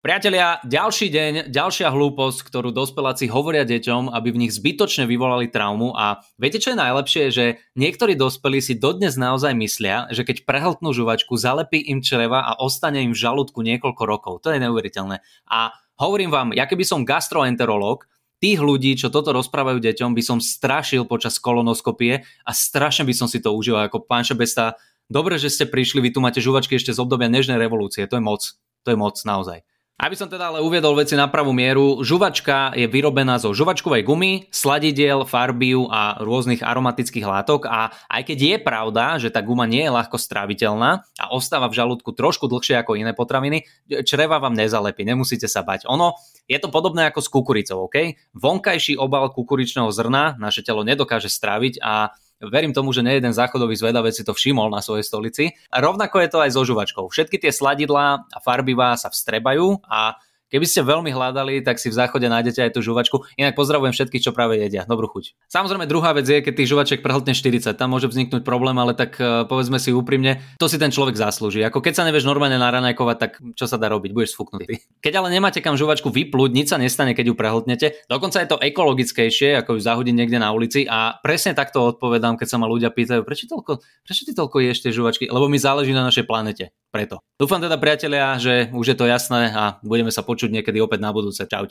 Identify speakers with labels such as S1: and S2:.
S1: Priatelia, ďalší deň, ďalšia hlúposť, ktorú dospeláci hovoria deťom, aby v nich zbytočne vyvolali traumu a viete čo je najlepšie, že niektorí dospelí si dodnes naozaj myslia, že keď prehltnú žuvačku, zalepí im čreva a ostane im v žalúdku niekoľko rokov. To je neuveriteľné. A hovorím vám, ja keby som gastroenterológ, tých ľudí, čo toto rozprávajú deťom, by som strašil počas kolonoskopie a strašne by som si to užíval ako pán Šebesta. Dobre, že ste prišli, vy tu máte žuvačky ešte z obdobia nežnej revolúcie, to je moc, to je moc naozaj. Aby som teda ale uviedol veci na pravú mieru, žuvačka je vyrobená zo žuvačkovej gumy, sladidiel, farbiu a rôznych aromatických látok a aj keď je pravda, že tá guma nie je ľahko stráviteľná a ostáva v žalúdku trošku dlhšie ako iné potraviny, čreva vám nezalepí, nemusíte sa bať. Ono je to podobné ako s kukuricou, OK? Vonkajší obal kukuričného zrna naše telo nedokáže stráviť a Verím tomu, že nejeden záchodový zvedavec si to všimol na svojej stolici. A rovnako je to aj so žuvačkou. Všetky tie sladidlá a farbivá sa vstrebajú a Keby ste veľmi hľadali, tak si v záchode nájdete aj tú žuvačku. Inak pozdravujem všetkých, čo práve jedia. Dobrú chuť. Samozrejme, druhá vec je, keď tých žuvačiek prehltne 40, tam môže vzniknúť problém, ale tak uh, povedzme si úprimne, to si ten človek zaslúži. Ako keď sa nevieš normálne naranajkovať, tak čo sa dá robiť? Budeš sfuknutý. Keď ale nemáte kam žuvačku vyplúť, nič sa nestane, keď ju prehltnete. Dokonca je to ekologickejšie, ako ju zahodiť niekde na ulici a presne takto odpovedám, keď sa ma ľudia pýtajú, prečo, toľko, prečo ty toľko ješ tie žuvačky? Lebo mi záleží na našej planete. Preto. Dúfam teda priatelia, že už je to jasné a budeme sa počuť niekedy opäť na budúce. Čaute.